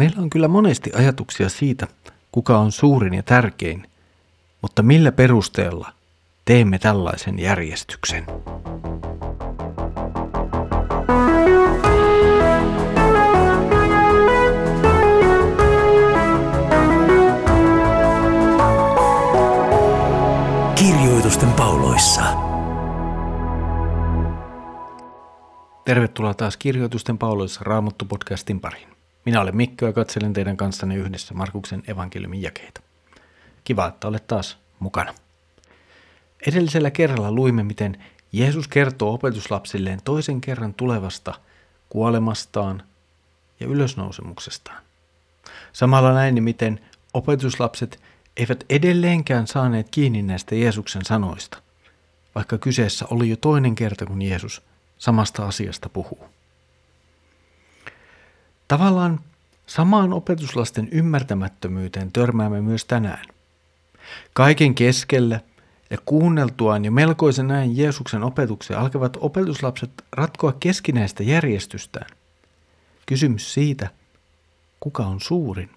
Meillä on kyllä monesti ajatuksia siitä, kuka on suurin ja tärkein, mutta millä perusteella teemme tällaisen järjestyksen? Kirjoitusten pauloissa. Tervetuloa taas Kirjoitusten pauloissa Raamattu-podcastin pariin. Minä olen Mikko ja katselen teidän kanssanne yhdessä Markuksen evankeliumin jakeita. Kiva, että olet taas mukana. Edellisellä kerralla luimme, miten Jeesus kertoo opetuslapsilleen toisen kerran tulevasta kuolemastaan ja ylösnousemuksestaan. Samalla näin, miten opetuslapset eivät edelleenkään saaneet kiinni näistä Jeesuksen sanoista, vaikka kyseessä oli jo toinen kerta, kun Jeesus samasta asiasta puhuu. Tavallaan samaan opetuslasten ymmärtämättömyyteen törmäämme myös tänään. Kaiken keskellä ja kuunneltuaan jo melkoisen näin Jeesuksen opetuksen alkavat opetuslapset ratkoa keskinäistä järjestystään. Kysymys siitä, kuka on suurin.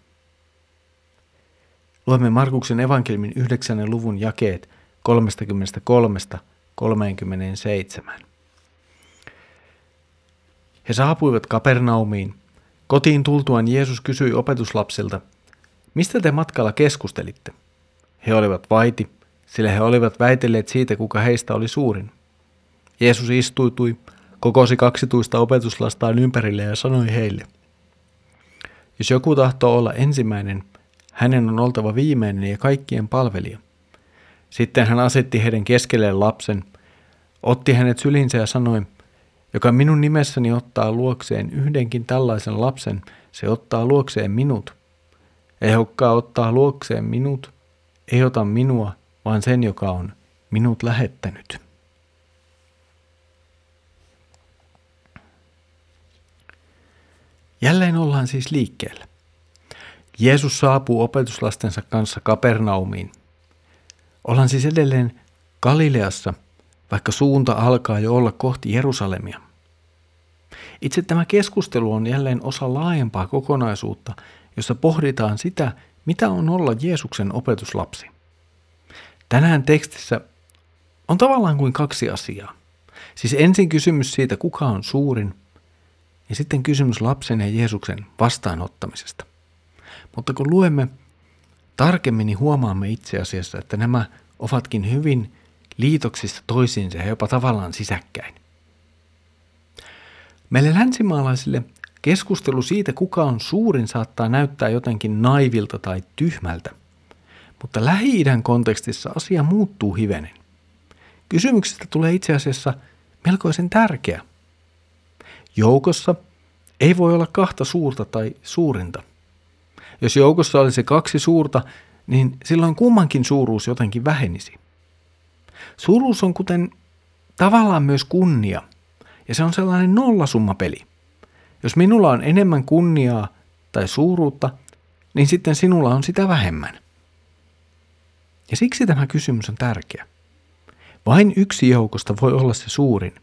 Luemme Markuksen evankelmin 9. luvun jakeet 33-37. He saapuivat Kapernaumiin. Kotiin tultuaan Jeesus kysyi opetuslapsilta, mistä te matkalla keskustelitte? He olivat vaiti, sillä he olivat väitelleet siitä, kuka heistä oli suurin. Jeesus istuutui, kokosi kaksituista opetuslastaan ympärille ja sanoi heille, jos joku tahtoo olla ensimmäinen, hänen on oltava viimeinen ja kaikkien palvelija. Sitten hän asetti heidän keskelleen lapsen, otti hänet sylinsä ja sanoi, joka minun nimessäni ottaa luokseen yhdenkin tällaisen lapsen, se ottaa luokseen minut. Joka ottaa luokseen minut, ei ota minua, vaan sen, joka on minut lähettänyt. Jälleen ollaan siis liikkeellä. Jeesus saapuu opetuslastensa kanssa Kapernaumiin. Ollaan siis edelleen Galileassa, vaikka suunta alkaa jo olla kohti Jerusalemia. Itse tämä keskustelu on jälleen osa laajempaa kokonaisuutta, jossa pohditaan sitä, mitä on olla Jeesuksen opetuslapsi. Tänään tekstissä on tavallaan kuin kaksi asiaa. Siis ensin kysymys siitä, kuka on suurin, ja sitten kysymys lapsen ja Jeesuksen vastaanottamisesta. Mutta kun luemme tarkemmin, niin huomaamme itse asiassa, että nämä ovatkin hyvin liitoksissa toisiinsa ja jopa tavallaan sisäkkäin. Meille länsimaalaisille keskustelu siitä, kuka on suurin, saattaa näyttää jotenkin naivilta tai tyhmältä. Mutta Lähi-idän kontekstissa asia muuttuu hivenen. Kysymyksestä tulee itse asiassa melkoisen tärkeä. Joukossa ei voi olla kahta suurta tai suurinta – jos joukossa olisi kaksi suurta, niin silloin kummankin suuruus jotenkin vähenisi. Suuruus on kuten tavallaan myös kunnia, ja se on sellainen nollasummapeli. Jos minulla on enemmän kunniaa tai suuruutta, niin sitten sinulla on sitä vähemmän. Ja siksi tämä kysymys on tärkeä. Vain yksi joukosta voi olla se suurin,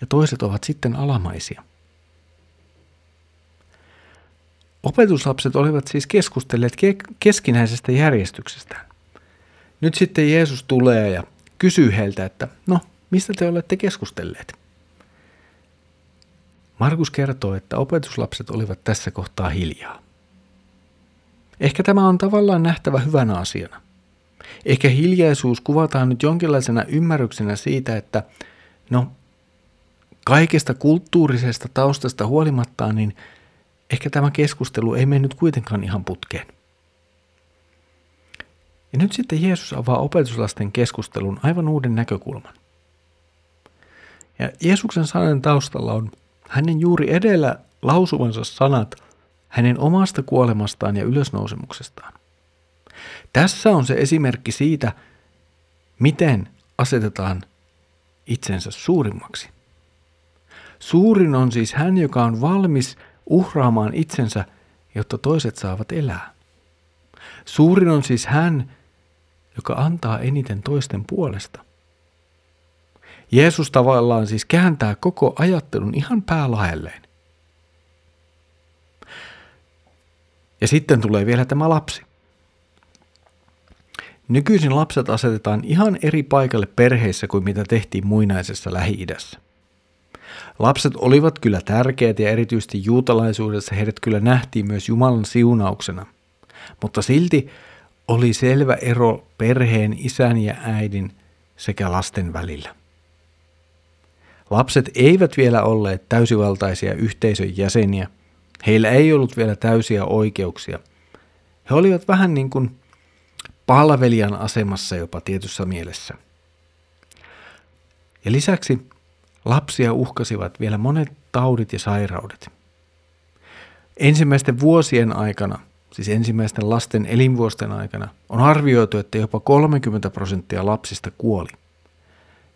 ja toiset ovat sitten alamaisia. Opetuslapset olivat siis keskustelleet ke- keskinäisestä järjestyksestä. Nyt sitten Jeesus tulee ja kysyy heiltä, että no, mistä te olette keskustelleet? Markus kertoo, että opetuslapset olivat tässä kohtaa hiljaa. Ehkä tämä on tavallaan nähtävä hyvänä asiana. Ehkä hiljaisuus kuvataan nyt jonkinlaisena ymmärryksenä siitä, että no, kaikesta kulttuurisesta taustasta huolimattaan, niin ehkä tämä keskustelu ei mennyt kuitenkaan ihan putkeen. Ja nyt sitten Jeesus avaa opetuslasten keskustelun aivan uuden näkökulman. Ja Jeesuksen sanan taustalla on hänen juuri edellä lausuvansa sanat hänen omasta kuolemastaan ja ylösnousemuksestaan. Tässä on se esimerkki siitä, miten asetetaan itsensä suurimmaksi. Suurin on siis hän, joka on valmis uhraamaan itsensä, jotta toiset saavat elää. Suurin on siis hän, joka antaa eniten toisten puolesta. Jeesus tavallaan siis kääntää koko ajattelun ihan päälaelleen. Ja sitten tulee vielä tämä lapsi. Nykyisin lapset asetetaan ihan eri paikalle perheissä kuin mitä tehtiin muinaisessa Lähi-idässä. Lapset olivat kyllä tärkeät ja erityisesti juutalaisuudessa heidät kyllä nähtiin myös Jumalan siunauksena. Mutta silti oli selvä ero perheen isän ja äidin sekä lasten välillä. Lapset eivät vielä olleet täysivaltaisia yhteisön jäseniä. Heillä ei ollut vielä täysiä oikeuksia. He olivat vähän niin kuin palvelijan asemassa jopa tietyssä mielessä. Ja lisäksi lapsia uhkasivat vielä monet taudit ja sairaudet. Ensimmäisten vuosien aikana, siis ensimmäisten lasten elinvuosten aikana, on arvioitu, että jopa 30 prosenttia lapsista kuoli.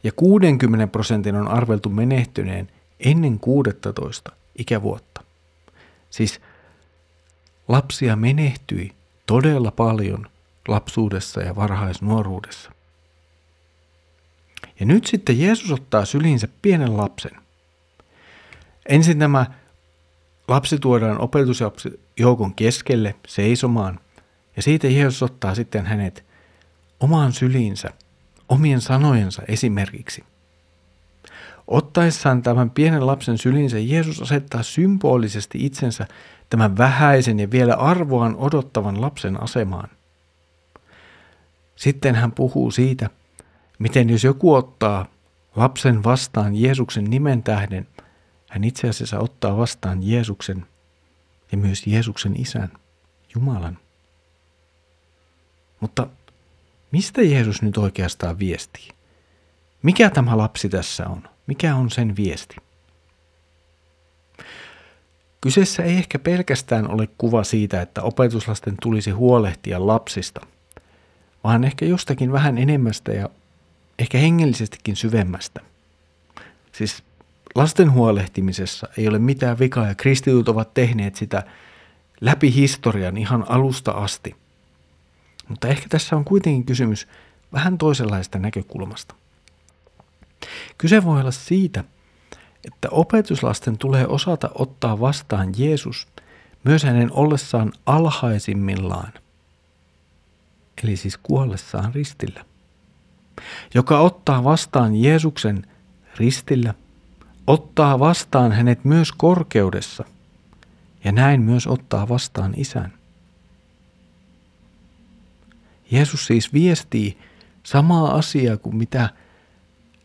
Ja 60 prosentin on arveltu menehtyneen ennen 16 ikävuotta. Siis lapsia menehtyi todella paljon lapsuudessa ja varhaisnuoruudessa. Ja nyt sitten Jeesus ottaa syliinsä pienen lapsen. Ensin tämä lapsi tuodaan opetusjoukon keskelle seisomaan, ja siitä Jeesus ottaa sitten hänet omaan syliinsä, omien sanojensa esimerkiksi. Ottaessaan tämän pienen lapsen syliinsä Jeesus asettaa symbolisesti itsensä tämän vähäisen ja vielä arvoaan odottavan lapsen asemaan – sitten hän puhuu siitä, miten jos joku ottaa lapsen vastaan Jeesuksen nimen tähden, hän itse asiassa ottaa vastaan Jeesuksen ja myös Jeesuksen isän, Jumalan. Mutta mistä Jeesus nyt oikeastaan viestii? Mikä tämä lapsi tässä on? Mikä on sen viesti? Kyseessä ei ehkä pelkästään ole kuva siitä, että opetuslasten tulisi huolehtia lapsista – vaan ehkä jostakin vähän enemmästä ja ehkä hengellisestikin syvemmästä. Siis lasten huolehtimisessa ei ole mitään vikaa ja kristityt ovat tehneet sitä läpi historian ihan alusta asti. Mutta ehkä tässä on kuitenkin kysymys vähän toisenlaista näkökulmasta. Kyse voi olla siitä, että opetuslasten tulee osata ottaa vastaan Jeesus myös hänen ollessaan alhaisimmillaan eli siis kuollessaan ristillä, joka ottaa vastaan Jeesuksen ristillä, ottaa vastaan hänet myös korkeudessa ja näin myös ottaa vastaan isän. Jeesus siis viestii samaa asiaa kuin mitä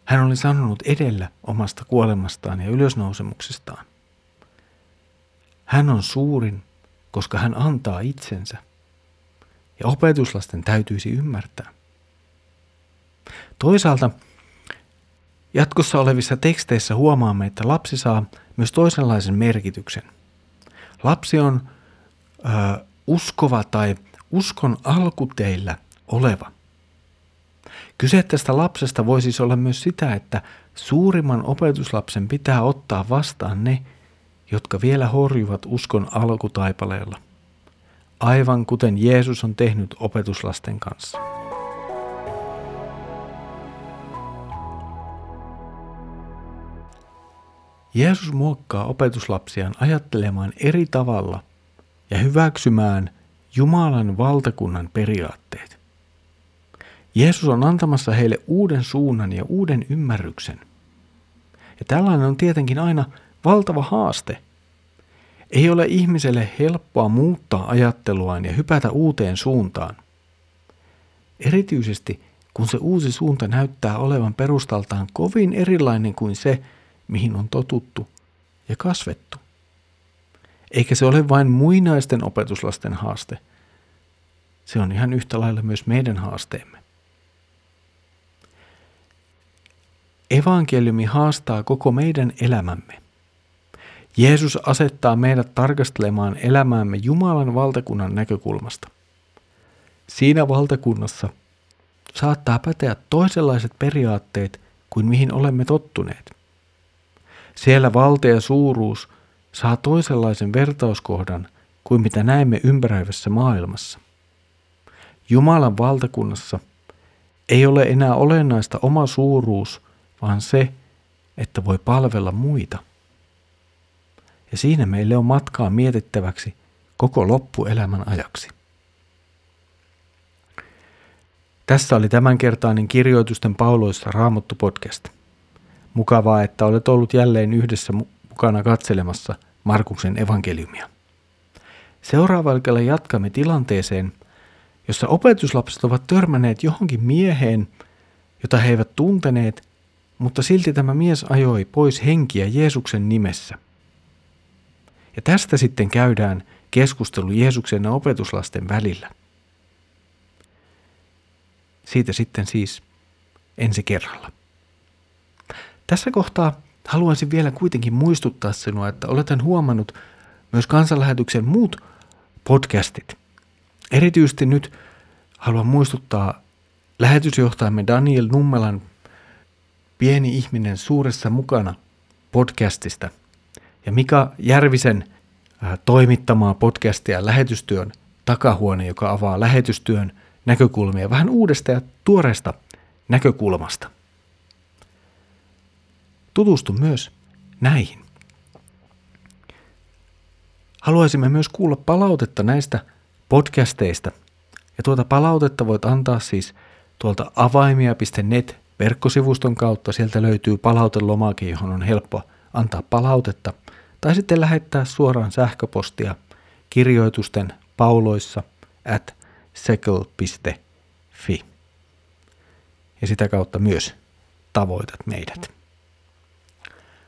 hän oli sanonut edellä omasta kuolemastaan ja ylösnousemuksestaan. Hän on suurin, koska hän antaa itsensä ja opetuslasten täytyisi ymmärtää. Toisaalta jatkossa olevissa teksteissä huomaamme, että lapsi saa myös toisenlaisen merkityksen. Lapsi on ö, uskova tai uskon alkuteillä oleva. Kyse tästä lapsesta voi siis olla myös sitä, että suurimman opetuslapsen pitää ottaa vastaan ne, jotka vielä horjuvat uskon alkutaipaleella aivan kuten Jeesus on tehnyt opetuslasten kanssa. Jeesus muokkaa opetuslapsiaan ajattelemaan eri tavalla ja hyväksymään Jumalan valtakunnan periaatteet. Jeesus on antamassa heille uuden suunnan ja uuden ymmärryksen. Ja tällainen on tietenkin aina valtava haaste – ei ole ihmiselle helppoa muuttaa ajatteluaan ja hypätä uuteen suuntaan. Erityisesti kun se uusi suunta näyttää olevan perustaltaan kovin erilainen kuin se, mihin on totuttu ja kasvettu. Eikä se ole vain muinaisten opetuslasten haaste. Se on ihan yhtä lailla myös meidän haasteemme. Evankeliumi haastaa koko meidän elämämme. Jeesus asettaa meidät tarkastelemaan elämäämme Jumalan valtakunnan näkökulmasta. Siinä valtakunnassa saattaa päteä toisenlaiset periaatteet kuin mihin olemme tottuneet. Siellä valta ja suuruus saa toisenlaisen vertauskohdan kuin mitä näemme ympäröivässä maailmassa. Jumalan valtakunnassa ei ole enää olennaista oma suuruus, vaan se, että voi palvella muita. Ja siinä meille on matkaa mietittäväksi koko loppuelämän ajaksi. Tässä oli tämänkertainen kirjoitusten pauloissa Raamattu podcast. Mukavaa, että olet ollut jälleen yhdessä mukana katselemassa Markuksen evankeliumia. Seuraavalla jatkamme tilanteeseen, jossa opetuslapset ovat törmänneet johonkin mieheen, jota he eivät tunteneet, mutta silti tämä mies ajoi pois henkiä Jeesuksen nimessä. Ja tästä sitten käydään keskustelu Jeesuksen ja opetuslasten välillä. Siitä sitten siis ensi kerralla. Tässä kohtaa haluaisin vielä kuitenkin muistuttaa sinua, että oleten huomannut myös kansanlähetyksen muut podcastit. Erityisesti nyt haluan muistuttaa lähetysjohtajamme Daniel Nummelan Pieni ihminen suuressa mukana podcastista ja Mika Järvisen äh, toimittamaa podcastia lähetystyön takahuone, joka avaa lähetystyön näkökulmia vähän uudesta ja tuoreesta näkökulmasta. Tutustu myös näihin. Haluaisimme myös kuulla palautetta näistä podcasteista. Ja tuota palautetta voit antaa siis tuolta avaimia.net verkkosivuston kautta. Sieltä löytyy palautelomake, johon on helppo antaa palautetta. Tai sitten lähettää suoraan sähköpostia kirjoitusten pauloissa at sekel.fi. Ja sitä kautta myös tavoitat meidät.